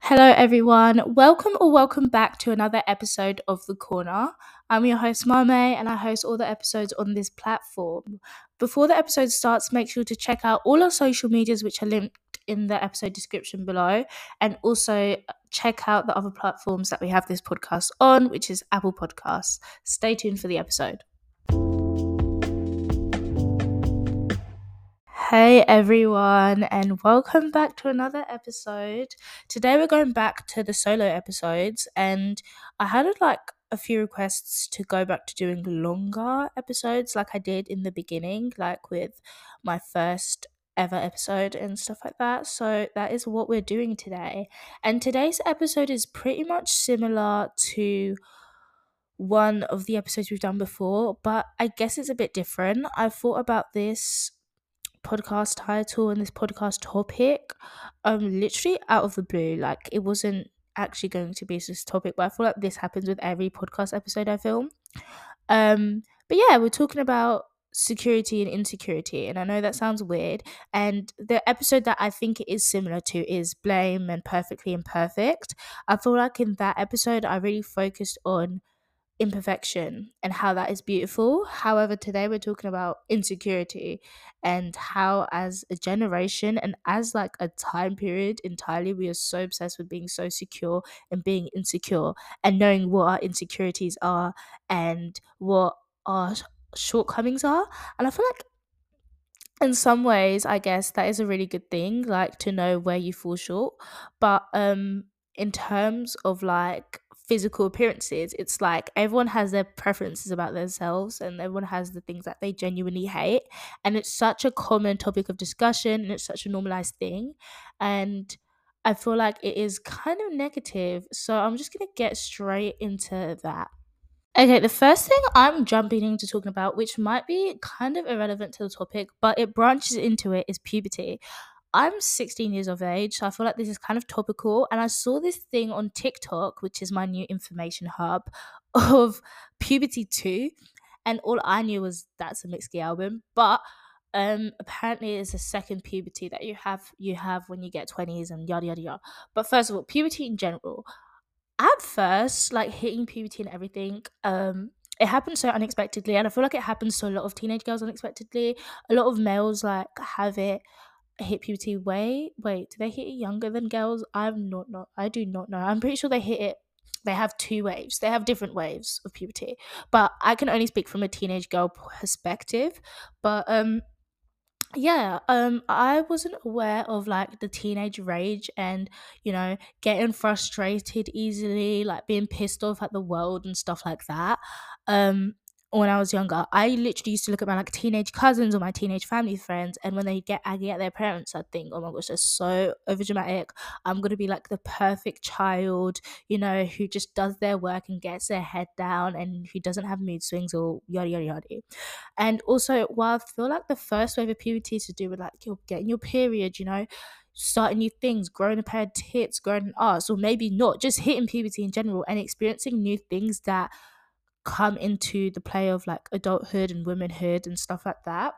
Hello, everyone. Welcome or welcome back to another episode of The Corner. I'm your host, Mame, and I host all the episodes on this platform. Before the episode starts, make sure to check out all our social medias, which are linked in the episode description below, and also uh, check out the other platforms that we have this podcast on, which is Apple Podcasts. Stay tuned for the episode. Hey everyone, and welcome back to another episode. Today we're going back to the solo episodes, and I had like a few requests to go back to doing longer episodes, like I did in the beginning, like with my first ever episode and stuff like that. So that is what we're doing today. And today's episode is pretty much similar to one of the episodes we've done before, but I guess it's a bit different. I thought about this podcast title and this podcast topic um literally out of the blue like it wasn't actually going to be this topic but i feel like this happens with every podcast episode i film. Um but yeah we're talking about security and insecurity and i know that sounds weird and the episode that i think it is similar to is blame and perfectly imperfect. I feel like in that episode i really focused on imperfection and how that is beautiful. However, today we're talking about insecurity and how, as a generation and as like a time period entirely, we are so obsessed with being so secure and being insecure and knowing what our insecurities are and what our shortcomings are. And I feel like in some ways, I guess that is a really good thing, like to know where you fall short. But um in terms of like physical appearances, it's like everyone has their preferences about themselves and everyone has the things that they genuinely hate. And it's such a common topic of discussion and it's such a normalized thing. And I feel like it is kind of negative. So I'm just going to get straight into that. Okay, the first thing I'm jumping into talking about, which might be kind of irrelevant to the topic, but it branches into it, is puberty. I'm 16 years of age, so I feel like this is kind of topical. And I saw this thing on TikTok, which is my new information hub, of Puberty 2. And all I knew was that's a Mitski album. But um apparently it's a second puberty that you have you have when you get 20s and yada yada yada. But first of all, puberty in general. At first, like hitting puberty and everything, um, it happened so unexpectedly, and I feel like it happens to a lot of teenage girls unexpectedly. A lot of males like have it hit puberty way wait do they hit it younger than girls? I'm not not i do not know. I'm pretty sure they hit it they have two waves. They have different waves of puberty. But i can only speak from a teenage girl perspective. But um yeah um i wasn't aware of like the teenage rage and you know getting frustrated easily like being pissed off at the world and stuff like that. Um when I was younger, I literally used to look at my like teenage cousins or my teenage family friends, and when they get aggy at their parents, I'd think, oh my gosh, they're so overdramatic. I'm gonna be like the perfect child, you know, who just does their work and gets their head down and who doesn't have mood swings or yada yada yada. And also, while I feel like the first wave of puberty is to do with like you're getting your period, you know, starting new things, growing a pair of tits, growing an ass, or maybe not, just hitting puberty in general and experiencing new things that come into the play of like adulthood and womanhood and stuff like that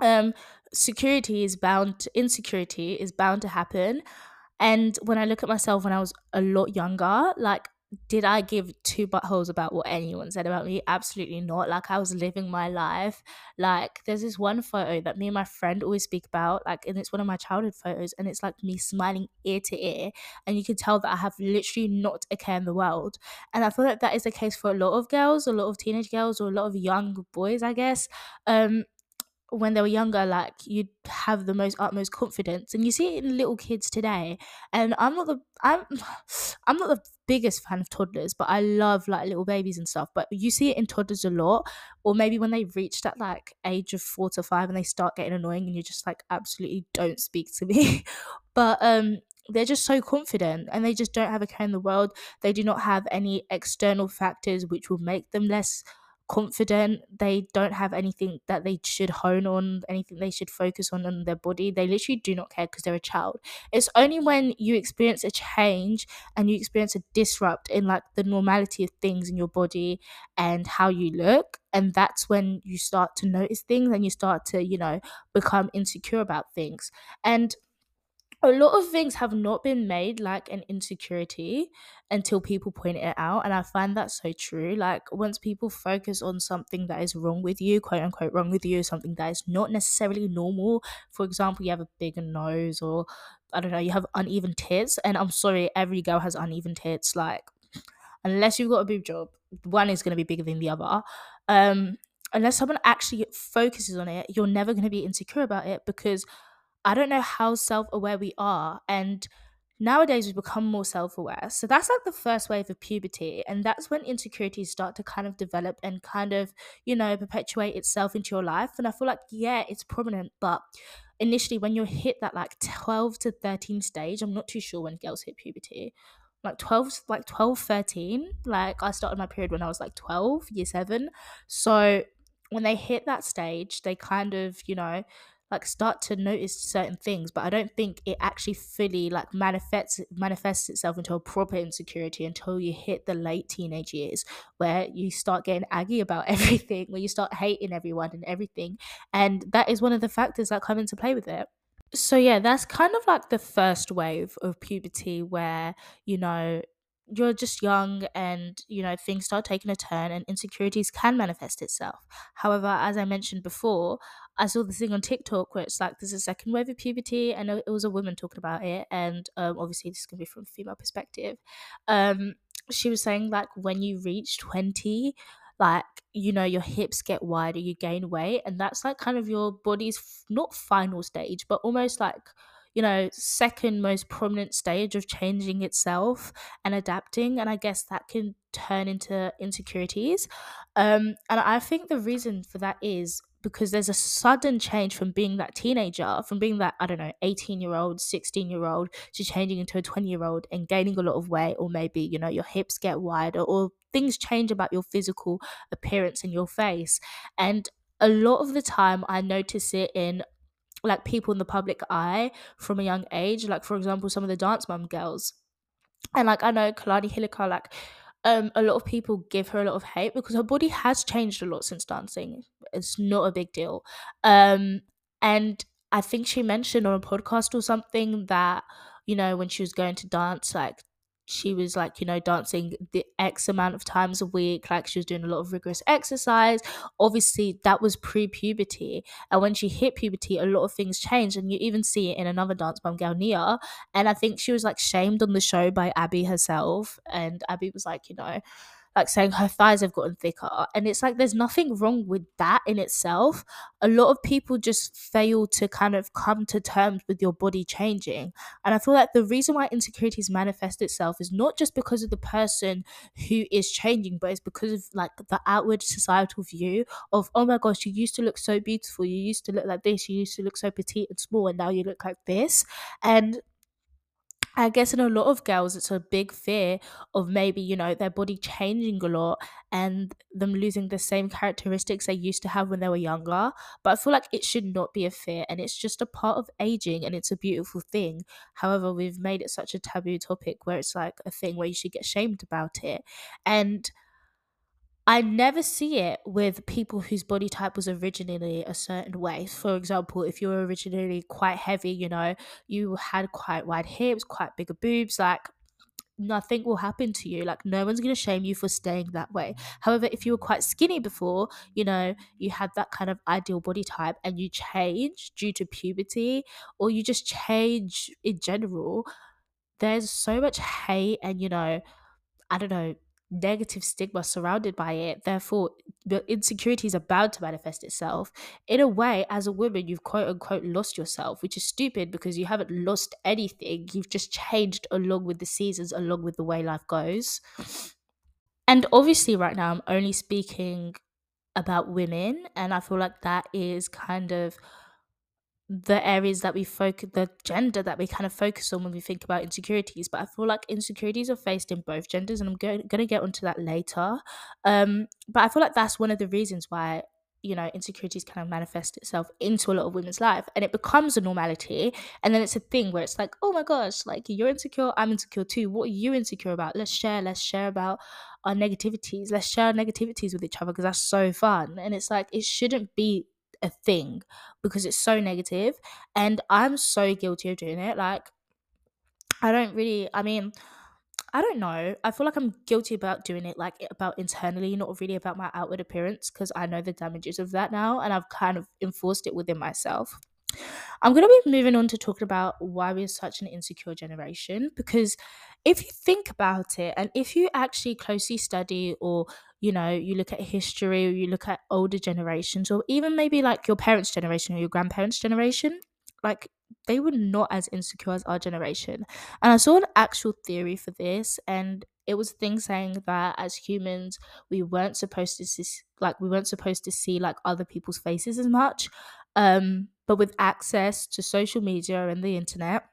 um security is bound to, insecurity is bound to happen. And when i look at myself when i was a lot younger like did I give two buttholes about what anyone said about me? Absolutely not. Like I was living my life. Like there's this one photo that me and my friend always speak about, like, and it's one of my childhood photos, and it's like me smiling ear to ear, and you can tell that I have literally not a care in the world. And I feel like that is the case for a lot of girls, a lot of teenage girls, or a lot of young boys, I guess. Um, when they were younger, like you'd have the most utmost confidence, and you see it in little kids today. And I'm not the I'm I'm not the biggest fan of toddlers, but I love like little babies and stuff. But you see it in toddlers a lot, or maybe when they reach that like age of four to five and they start getting annoying, and you're just like absolutely don't speak to me. but um, they're just so confident and they just don't have a care in the world. They do not have any external factors which will make them less confident they don't have anything that they should hone on anything they should focus on on their body. They literally do not care because they're a child. It's only when you experience a change and you experience a disrupt in like the normality of things in your body and how you look and that's when you start to notice things and you start to you know become insecure about things. And a lot of things have not been made like an insecurity until people point it out and i find that so true like once people focus on something that is wrong with you quote unquote wrong with you something that is not necessarily normal for example you have a bigger nose or i don't know you have uneven tits and i'm sorry every girl has uneven tits like unless you've got a boob job one is going to be bigger than the other. Um unless someone actually focuses on it you're never going to be insecure about it because I don't know how self aware we are. And nowadays we've become more self aware. So that's like the first wave of puberty. And that's when insecurities start to kind of develop and kind of, you know, perpetuate itself into your life. And I feel like, yeah, it's prominent, but initially when you hit that like 12 to 13 stage, I'm not too sure when girls hit puberty. Like 12, like 12, 13. Like I started my period when I was like 12, year seven. So when they hit that stage, they kind of, you know, like start to notice certain things but i don't think it actually fully like manifests manifests itself into a proper insecurity until you hit the late teenage years where you start getting aggy about everything where you start hating everyone and everything and that is one of the factors that come into play with it. So yeah that's kind of like the first wave of puberty where you know you're just young and you know things start taking a turn and insecurities can manifest itself. However as i mentioned before i saw this thing on tiktok where it's like there's a second wave of puberty and it was a woman talking about it and um, obviously this to be from a female perspective. Um, she was saying like when you reach 20 like you know your hips get wider you gain weight and that's like kind of your body's not final stage but almost like you know, second most prominent stage of changing itself and adapting. And I guess that can turn into insecurities. Um, and I think the reason for that is because there's a sudden change from being that teenager, from being that, I don't know, 18 year old, 16 year old, to changing into a 20 year old and gaining a lot of weight, or maybe, you know, your hips get wider, or things change about your physical appearance and your face. And a lot of the time, I notice it in like people in the public eye from a young age. Like for example, some of the dance mom girls. And like I know Kalani Hilliker, like um a lot of people give her a lot of hate because her body has changed a lot since dancing. It's not a big deal. Um and I think she mentioned on a podcast or something that, you know, when she was going to dance, like she was like you know dancing the x amount of times a week like she was doing a lot of rigorous exercise. Obviously that was pre-puberty and when she hit puberty a lot of things changed and you even see it in another dance mom girl nia and i think she was like shamed on the show by abby herself and abby was like you know like saying her thighs have gotten thicker. And it's like there's nothing wrong with that in itself. A lot of people just fail to kind of come to terms with your body changing. And I feel like the reason why insecurities manifest itself is not just because of the person who is changing, but it's because of like the outward societal view of, oh my gosh, you used to look so beautiful. You used to look like this. You used to look so petite and small. And now you look like this. And I guess in a lot of girls, it's a big fear of maybe, you know, their body changing a lot and them losing the same characteristics they used to have when they were younger. But I feel like it should not be a fear and it's just a part of aging and it's a beautiful thing. However, we've made it such a taboo topic where it's like a thing where you should get shamed about it. And I never see it with people whose body type was originally a certain way. For example, if you were originally quite heavy, you know, you had quite wide hips, quite bigger boobs, like nothing will happen to you. Like no one's going to shame you for staying that way. However, if you were quite skinny before, you know, you had that kind of ideal body type and you change due to puberty or you just change in general, there's so much hate and, you know, I don't know, negative stigma surrounded by it. Therefore, the insecurity is about to manifest itself. In a way, as a woman, you've quote unquote lost yourself, which is stupid because you haven't lost anything. You've just changed along with the seasons, along with the way life goes. And obviously, right now, I'm only speaking about women, and I feel like that is kind of the areas that we focus the gender that we kind of focus on when we think about insecurities but i feel like insecurities are faced in both genders and i'm going to get onto that later. Um but i feel like that's one of the reasons why you know insecurities kind of manifest itself into a lot of women's life and it becomes a normality and then it's a thing where it's like oh my gosh like you're insecure i'm insecure too. What are you insecure about? Let's share let's share about our negativities. Let's share our negativities with each other because that's so fun. And it's like it shouldn't be a thing because it's so negative and I'm so guilty of doing it. Like I don't really, I mean, I don't know. I feel like I'm guilty about doing it, like about internally, not really about my outward appearance, because I know the damages of that now, and I've kind of enforced it within myself. I'm going to be moving on to talking about why we're such an insecure generation because if you think about it and if you actually closely study or you know you look at history or you look at older generations or even maybe like your parents generation or your grandparents generation like they were not as insecure as our generation. And i saw an actual theory for this and it was a thing saying that as humans we weren't supposed to see like we weren't supposed to see like other people's faces as much um but with access to social media and the internet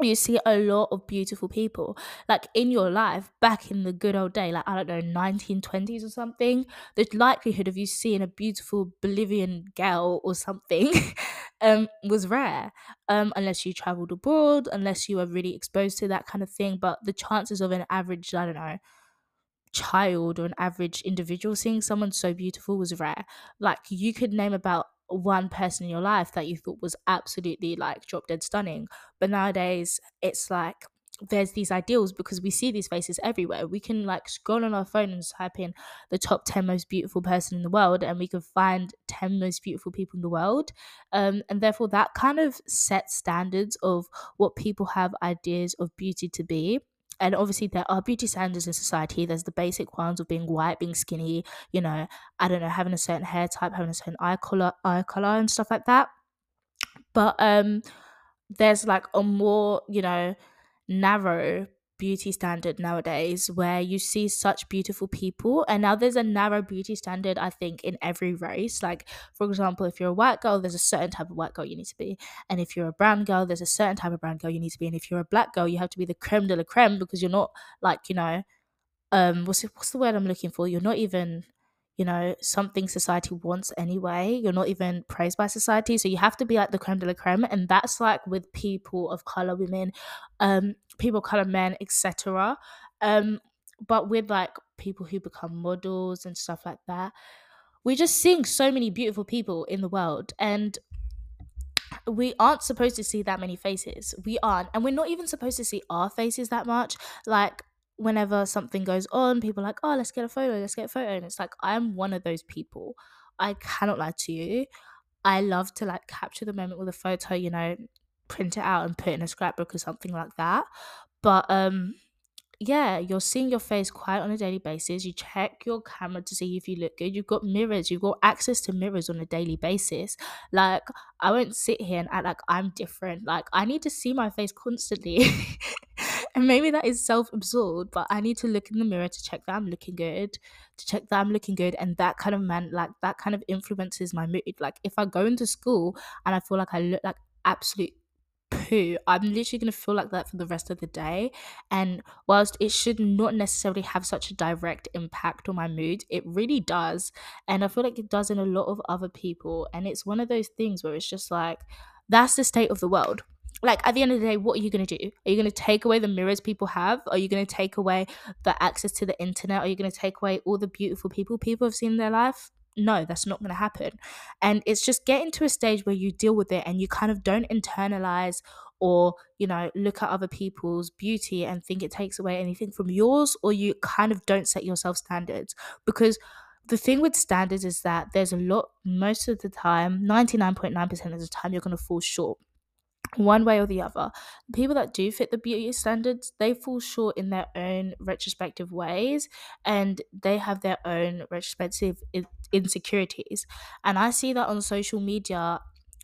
you see a lot of beautiful people like in your life back in the good old day like i don't know 1920s or something the likelihood of you seeing a beautiful bolivian girl or something um was rare um unless you traveled abroad unless you were really exposed to that kind of thing but the chances of an average i don't know child or an average individual seeing someone so beautiful was rare. Like you could name about one person in your life that you thought was absolutely like drop dead stunning. But nowadays, it's like there's these ideals because we see these faces everywhere. We can like scroll on our phone and type in the top 10 most beautiful person in the world, and we can find 10 most beautiful people in the world. Um, and therefore, that kind of sets standards of what people have ideas of beauty to be and obviously there are beauty standards in society. There's the basic ones of being white being skinny you know i don't know having a certain hair type having a certain eye color eye color and stuff like that. But um there's like a more you know narrow beauty standard nowadays where you see such beautiful people and now there's a narrow beauty standard i think in every race. Like for example if you're a white girl there's a certain type of white girl you need to be and if you're a brown girl there's a certain type of brown girl you need to be and if you're a black girl you have to be the creme de la creme because you're not like you know um what's what's the word i'm looking for? You're not even you know, something society wants anyway. You're not even praised by society. So you have to be like the creme de la creme. And that's like with people of color, women, um, people of color, men, etc. Um, but with like people who become models and stuff like that, we're just seeing so many beautiful people in the world. And we aren't supposed to see that many faces. We aren't. And we're not even supposed to see our faces that much. Like whenever something goes on, people are like, oh, let's get a photo, let's get a photo. And it's like, I'm one of those people. I cannot lie to you. I love to like capture the moment with a photo, you know, print it out and put it in a scrapbook or something like that. But um yeah, you're seeing your face quite on a daily basis. You check your camera to see if you look good. You've got mirrors. You've got access to mirrors on a daily basis. Like, I won't sit here and act like I'm different. Like, I need to see my face constantly. and maybe that is self absorbed, but I need to look in the mirror to check that I'm looking good, to check that I'm looking good. And that kind of man, like, that kind of influences my mood. Like, if I go into school and I feel like I look like absolute poo, I'm literally going to feel like that for the rest of the day. And whilst it should not necessarily have such a direct impact on my mood, it really does. And I feel like it does in a lot of other people. And it's one of those things where it's just like, that's the state of the world. Like at the end of the day, what are you going to do? Are you going to take away the mirrors people have? Are you going to take away the access to the internet? Are you going to take away all the beautiful people people have seen in their life? no, that's not going to happen. And it's just getting to a stage where you deal with it and you kind of don't internalize or, you know, look at other people's beauty and think it takes away anything from yours, or you kind of don't set yourself standards. Because the thing with standards is that there's a lot, most of the time, 99.9% of the time, you're going to fall short one way or the other. People that do fit the beauty standards, they fall short in their own retrospective ways and they have their own retrospective insecurities. And I see that on social media.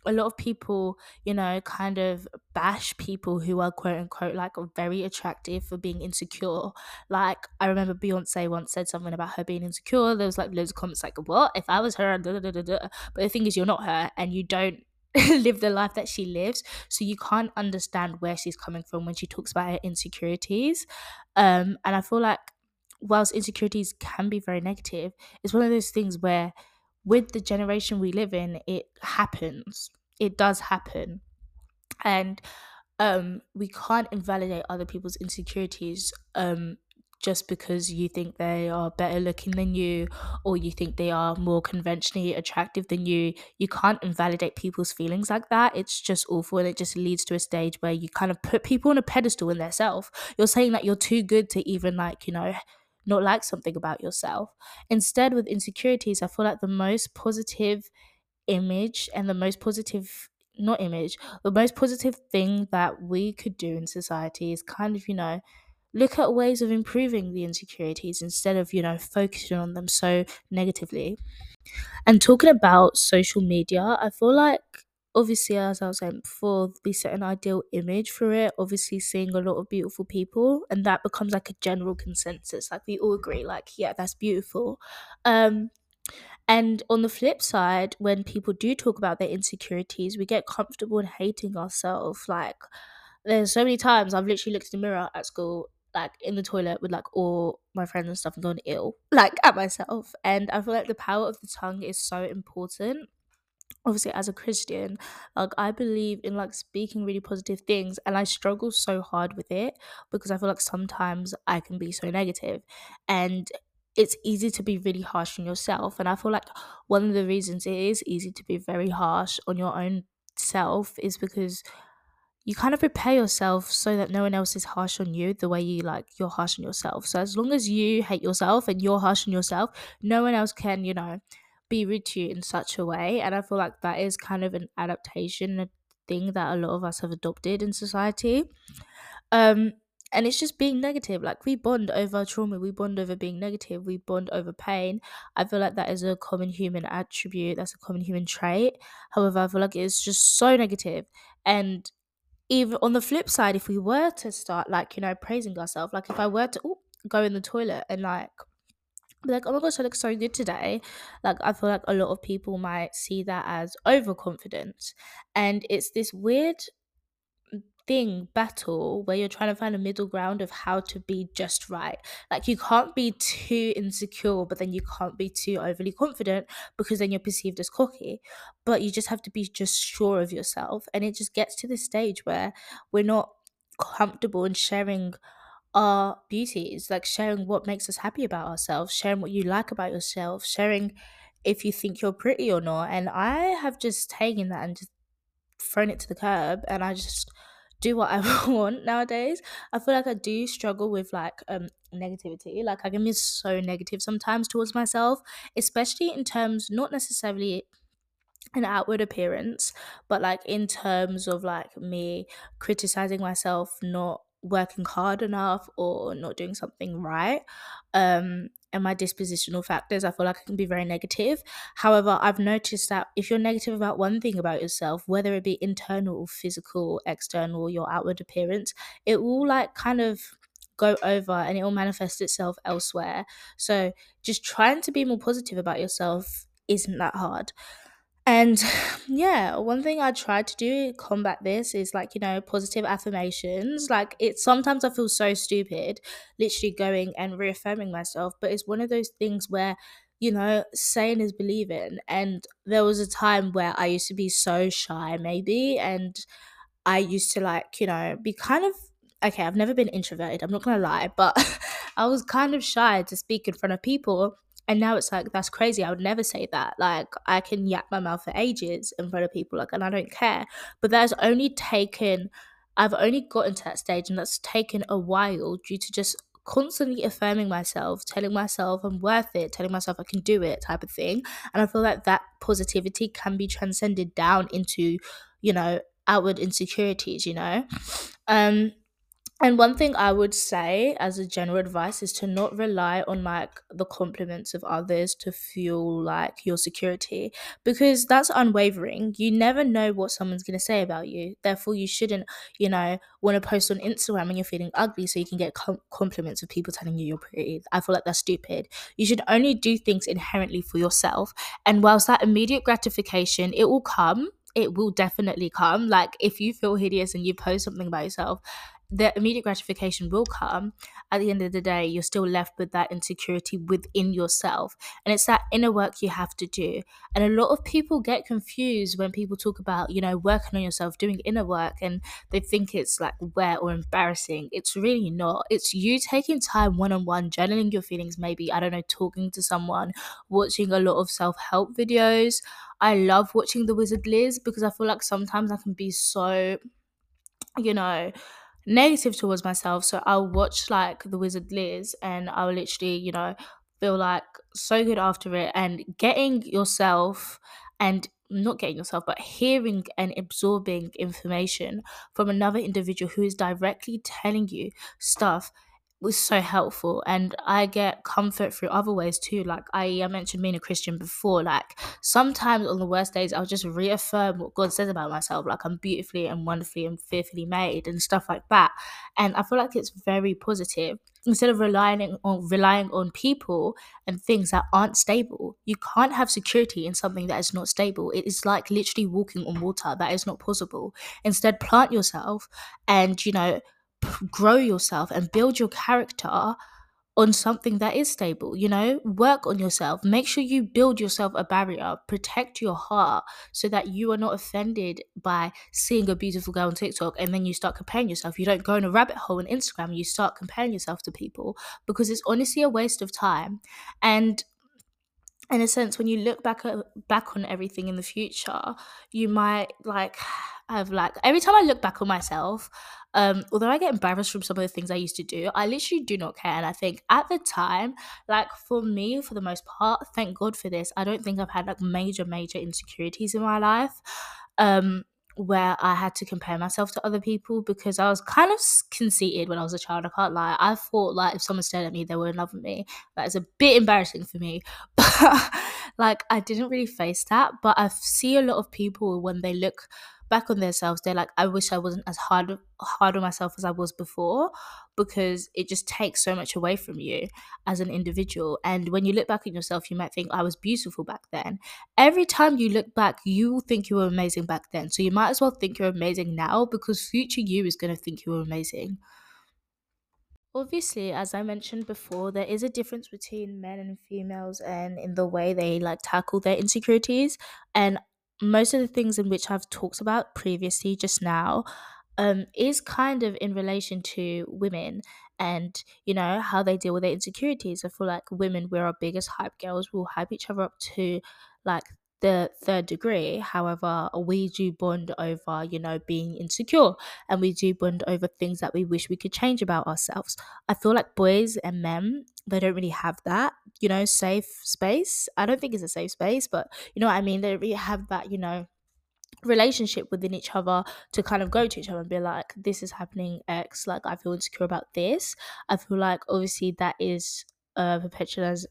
A lot of people, you know, kind of bash people who are quote unquote like very attractive for being insecure. Like, I remember Beyonce once said something about her being insecure. There was like loads of comments like, What? If I was her, da, da, da, but the thing is, you're not her and you don't live the life that she lives. So you can't understand where she's coming from when she talks about her insecurities. Um and i feel like whilst insecurities can be very negative it's one of those things where with the generation we live in it happens. It does happen. And um we can't invalidate other people's insecurities um just because you think they are better looking than you or you think they are more conventionally attractive than you. You can't invalidate people's feelings like that. It's just awful and it just leads to a stage where you kind of put people on a pedestal in their self. You're saying that you're too good to even like, you know, not like something about yourself. Instead, with insecurities, I feel like the most positive image and the most positive not image the most positive thing that we could do in society is kind of you know look at ways of improving the insecurities instead of you know focusing on them so negatively and talking about social media i feel like obviously as i was saying before we set an ideal image for it obviously seeing a lot of beautiful people and that becomes like a general consensus like we all agree like yeah that's beautiful um and on the flip side, when people do talk about their insecurities, we get comfortable in hating ourselves. Like, there's so many times I've literally looked in the mirror at school, like in the toilet with like all my friends and stuff and gone ill, like at myself. And I feel like the power of the tongue is so important obviously as a christian like i believe in like speaking really positive things and i struggle so hard with it because i feel like sometimes i can be so negative and it's easy to be really harsh on yourself and i feel like one of the reasons it is easy to be very harsh on your own self is because you kind of prepare yourself so that no one else is harsh on you the way you like you're harsh on yourself. So as long as you hate yourself and you're harsh on yourself no one else can you know be rude to you in such a way. And i feel like that is kind of an adaptation a thing that a lot of us have adopted in society. Um and it's just being negative. Like we bond over trauma. We bond over being negative. We bond over pain. I feel like that is a common human attribute. That's a common human trait. However i feel like it's just so negative. And even on the flip side if we were to start like you know praising ourselves like if i were to ooh, go in the toilet and like be like, oh my gosh, I look so good today. Like, I feel like a lot of people might see that as overconfidence. And it's this weird thing battle where you're trying to find a middle ground of how to be just right. Like you can't be too insecure but then you can't be too overly confident because then you're perceived as cocky. But you just have to be just sure of yourself. And it just gets to this stage where we're not comfortable in sharing our beauties like sharing what makes us happy about ourselves sharing what you like about yourself sharing if you think you're pretty or not. And i have just taken that and just thrown it to the curb and i just do what I want nowadays. I feel like I do struggle with like um negativity. Like I can be so negative sometimes towards myself, especially in terms not necessarily an outward appearance, but like in terms of like me criticizing myself not working hard enough or not doing something right. Um and my dispositional factors, I feel like I can be very negative. However, I've noticed that if you're negative about one thing about yourself, whether it be internal, or physical, external, your outward appearance, it will like kind of go over and it will manifest itself elsewhere. So just trying to be more positive about yourself isn't that hard. And yeah, one thing I try to do combat this is like, you know, positive affirmations. Like it's sometimes I feel so stupid literally going and reaffirming myself, but it's one of those things where you know, saying is believing. And there was a time where I used to be so shy, maybe, and I used to like, you know, be kind of okay, I've never been introverted, I'm not gonna lie, but I was kind of shy to speak in front of people. And now it's like that's crazy. I would never say that. Like I can yap my mouth for ages in front of people, like, and I don't care. But that's only taken. I've only gotten to that stage, and that's taken a while due to just constantly affirming myself, telling myself I'm worth it, telling myself I can do it, type of thing. And I feel like that positivity can be transcended down into, you know, outward insecurities. You know, um, and one thing I would say as a general advice is to not rely on like the compliments of others to fuel like your security because that's unwavering. You never know what someone's going to say about you. Therefore, you shouldn't, you know, want to post on Instagram when you're feeling ugly so you can get com- compliments of people telling you you're pretty. I feel like that's stupid. You should only do things inherently for yourself. And whilst that immediate gratification, it will come, it will definitely come. Like if you feel hideous and you post something about yourself, the immediate gratification will come, at the end of the day, you're still left with that insecurity within yourself. And it's that inner work you have to do. And a lot of people get confused when people talk about, you know, working on yourself, doing inner work, and they think it's like wet or embarrassing. It's really not. It's you taking time one on one, journaling your feelings, maybe, I don't know, talking to someone, watching a lot of self help videos. I love watching The Wizard Liz because I feel like sometimes I can be so, you know, negative towards myself. So I'll watch like The Wizard Liz and I'll literally, you know, feel like so good after it and getting yourself and not getting yourself, but hearing and absorbing information from another individual who is directly telling you stuff was so helpful and i get comfort through other ways too like i, I mentioned being a christian before like sometimes on the worst days i'll just reaffirm what god says about myself like i'm beautifully and wonderfully and fearfully made and stuff like that. And i feel like it's very positive. Instead of relying on relying on people and things that aren't stable you can't have security in something that is not stable. It is like literally walking on water that is not possible. Instead plant yourself and you know grow yourself and build your character on something that is stable you know? Work on yourself. Make sure you build yourself a barrier. Protect your heart so that you are not offended by seeing a beautiful girl on tiktok and then you start comparing yourself. You don't go in a rabbit hole on instagram. You start comparing yourself to people because it's honestly a waste of time. And in a sense when you look back at, back on everything in the future you might like have like every time i look back on myself um although i get embarrassed from some of the things i used to do i literally do not care and i think at the time like for me for the most part thank god for this i don't think i've had like major major insecurities in my life um where I had to compare myself to other people because I was kind of conceited when I was a child. I can't lie. I thought like if someone stared at me, they were in love with me. That is a bit embarrassing for me, but like I didn't really face that. But I see a lot of people when they look back on themselves, they're like, I wish I wasn't as hard hard on myself as I was before because it just takes so much away from you as an individual. And when you look back at yourself, you might think I was beautiful back then. Every time you look back, you will think you were amazing back then. So you might as well think you're amazing now because future you is gonna think you were amazing. Obviously, as I mentioned before, there is a difference between men and females and in the way they like tackle their insecurities. And most of the things in which I've talked about previously just now um, is kind of in relation to women and you know how they deal with their insecurities. I feel like women, we're our biggest hype girls. We'll hype each other up to like the third degree. However, we do bond over, you know, being insecure and we do bond over things that we wish we could change about ourselves. I feel like boys and men, they don't really have that, you know, safe space. I don't think it's a safe space, but you know what I mean? They really have that, you know, relationship within each other to kind of go to each other and be like this is happening x like i feel insecure about this i feel like obviously that is uh, a perpetualized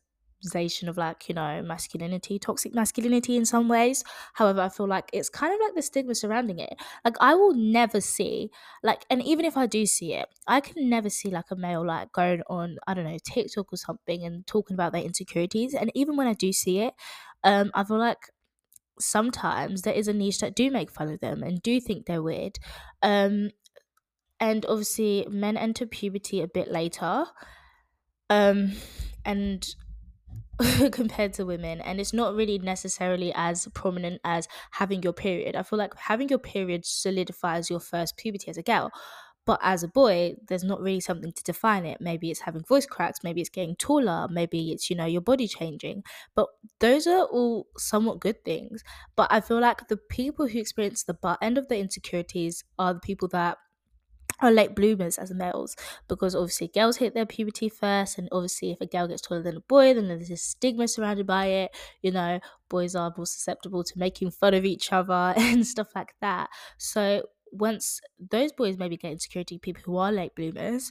of like you know masculinity toxic masculinity in some ways. However i feel like it's kind of like the stigma surrounding it. Like i will never see like and even if i do see it i can never see like a male like going on i don't know tiktok or something and talking about their insecurities. And even when i do see it um i feel like sometimes there is a niche that do make fun of them and do think they're weird. Um and obviously men enter puberty a bit later. Um and compared to women and it's not really necessarily as prominent as having your period. I feel like having your period solidifies your first puberty as a girl but as a boy there's not really something to define it. Maybe it's having voice cracks maybe it's getting taller maybe it's you know your body changing. But those are all somewhat good things. But i feel like the people who experience the butt end of the insecurities are the people that are late bloomers as males because obviously girls hit their puberty first and obviously if a girl gets taller than a boy then there's this stigma surrounded by it you know boys are more susceptible to making fun of each other and stuff like that so once those boys maybe get insecurity people who are late bloomers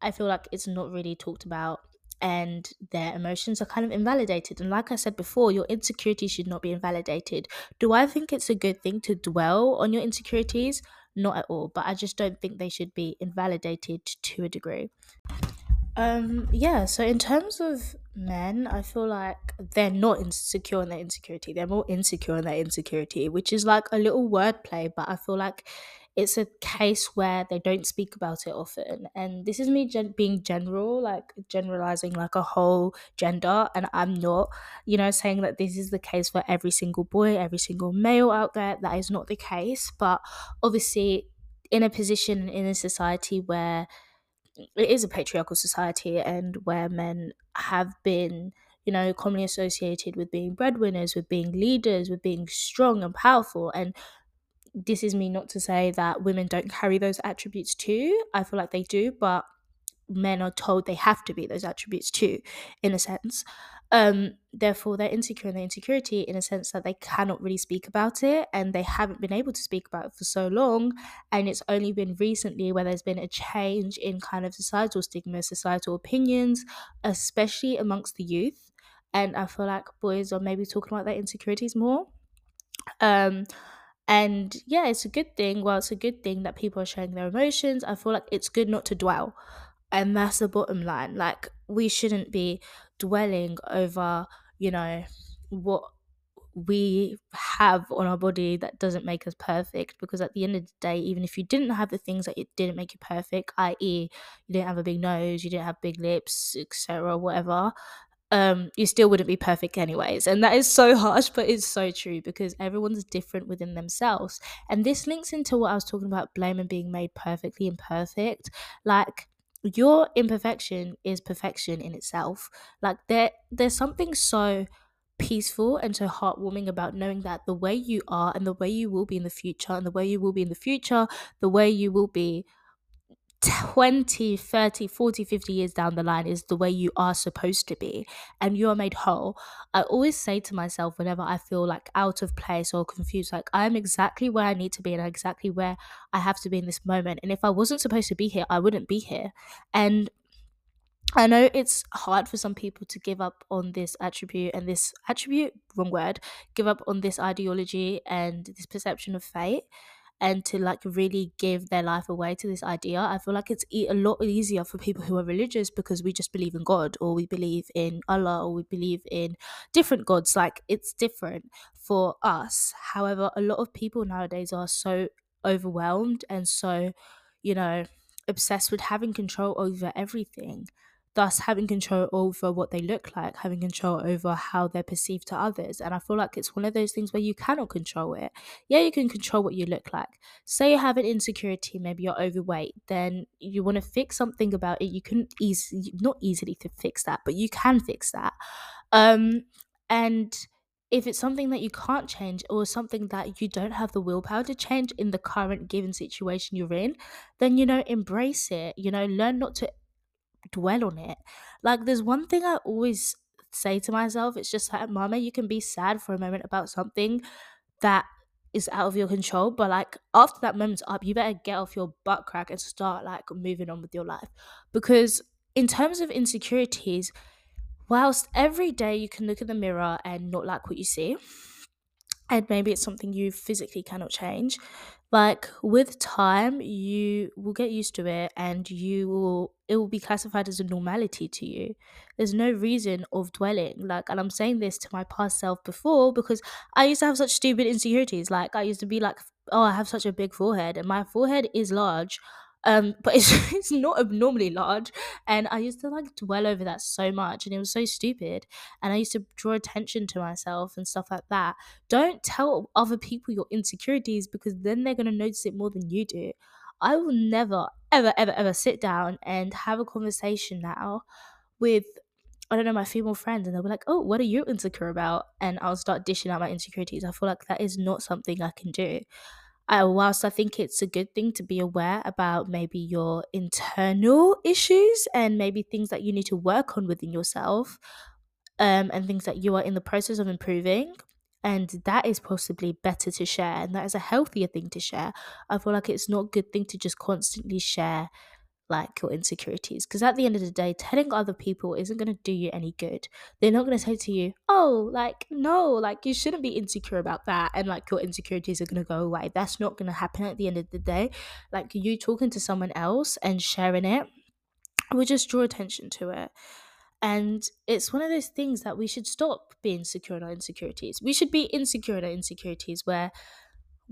i feel like it's not really talked about and their emotions are kind of invalidated. And like I said before, your insecurities should not be invalidated. Do I think it's a good thing to dwell on your insecurities? Not at all but i just don't think they should be invalidated to a degree. Um yeah so in terms of men i feel like they're not insecure in their insecurity. They're more insecure in their insecurity which is like a little wordplay but i feel like it's a case where they don't speak about it often. And this is me gen- being general, like generalizing like a whole gender. And I'm not, you know, saying that this is the case for every single boy, every single male out there. That is not the case. But obviously, in a position in a society where it is a patriarchal society and where men have been you know commonly associated with being breadwinners with being leaders with being strong and powerful and this is me not to say that women don't carry those attributes too. I feel like they do but men are told they have to be those attributes too in a sense. Um therefore they're insecure and their insecurity in a sense that they cannot really speak about it and they haven't been able to speak about it for so long. And it's only been recently where there's been a change in kind of societal stigma societal opinions especially amongst the youth. And i feel like boys are maybe talking about their insecurities more. Um and yeah it's a good thing well it's a good thing that people are sharing their emotions i feel like it's good not to dwell and that's the bottom line. Like, we shouldn't be dwelling over, you know, what we have on our body that doesn't make us perfect because at the end of the day even if you didn't have the things that it didn't make you perfect i.e you didn't have a big nose you didn't have big lips etc whatever um you still wouldn't be perfect anyways. And that is so harsh but it's so true because everyone's different within themselves. And this links into what i was talking about blame and being made perfectly imperfect. Like your imperfection is perfection in itself. Like there there's something so peaceful and so heartwarming about knowing that the way you are and the way you will be in the future and the way you will be in the future, the way you will be 20, 30, 40, 50 years down the line is the way you are supposed to be and you are made whole. I always say to myself whenever I feel like out of place or confused, like I am exactly where I need to be and exactly where I have to be in this moment. And if I wasn't supposed to be here, I wouldn't be here. And I know it's hard for some people to give up on this attribute and this attribute, wrong word, give up on this ideology and this perception of fate and to like really give their life away to this idea. I feel like it's a lot easier for people who are religious because we just believe in God or we believe in Allah or we believe in different gods. Like it's different for us. However, a lot of people nowadays are so overwhelmed and so, you know, obsessed with having control over everything thus having control over what they look like, having control over how they're perceived to others. And I feel like it's one of those things where you cannot control it. Yeah, you can control what you look like. Say you have an insecurity, maybe you're overweight, then you want to fix something about it. You can easily, not easily to fix that, but you can fix that. Um, and if it's something that you can't change or something that you don't have the willpower to change in the current given situation you're in, then you know, embrace it. You know, learn not to dwell on it. Like there's one thing I always say to myself, it's just like, Mama, you can be sad for a moment about something that is out of your control, but like after that moment's up, you better get off your butt crack and start like moving on with your life. Because in terms of insecurities, whilst every day you can look in the mirror and not like what you see, and maybe it's something you physically cannot change, like with time you will get used to it and you will it will be classified as a normality to you. There's no reason of dwelling like and i'm saying this to my past self before because i used to have such stupid insecurities like i used to be like oh i have such a big forehead and my forehead is large um but it's, it's not abnormally large and i used to like dwell over that so much and it was so stupid and i used to draw attention to myself and stuff like that don't tell other people your insecurities because then they're going to notice it more than you do i will never ever ever ever sit down and have a conversation now with I don't know, my female friends, and they'll be like, Oh, what are you insecure about? And I'll start dishing out my insecurities. I feel like that is not something I can do uh, whilst I think it's a good thing to be aware about maybe your internal issues and maybe things that you need to work on within yourself um, and things that you are in the process of improving. And that is possibly better to share, and that is a healthier thing to share. I feel like it's not a good thing to just constantly share like your insecurities because at the end of the day telling other people isn't going to do you any good. They're not going to say to you oh like no like you shouldn't be insecure about that and like your insecurities are going to go away. That's not going to happen at the end of the day. Like you talking to someone else and sharing it will just draw attention to it. And it's one of those things that we should stop being secure in our insecurities. We should be insecure in our insecurities where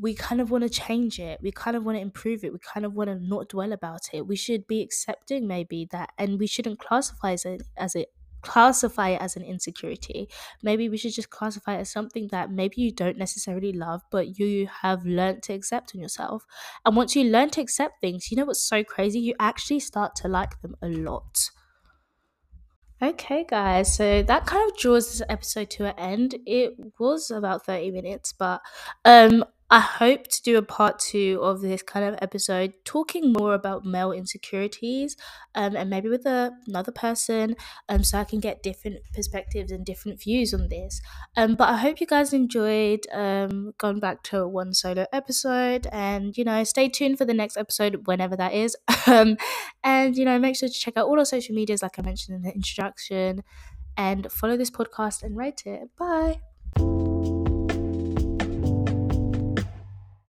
we kind of want to change it. We kind of want to improve it. We kind of want to not dwell about it. We should be accepting maybe that, and we shouldn't classify it as it classify it as an insecurity. Maybe we should just classify it as something that maybe you don't necessarily love, but you have learned to accept in yourself. And once you learn to accept things, you know what's so crazy? You actually start to like them a lot. Okay, guys, so that kind of draws this episode to an end. It was about 30 minutes, but um I hope to do a part two of this kind of episode talking more about male insecurities um, and maybe with a, another person um, so I can get different perspectives and different views on this. Um, but I hope you guys enjoyed um, going back to one solo episode and, you know, stay tuned for the next episode whenever that is. um, and, you know, make sure to check out all our social medias like I mentioned in the introduction and follow this podcast and rate it. Bye.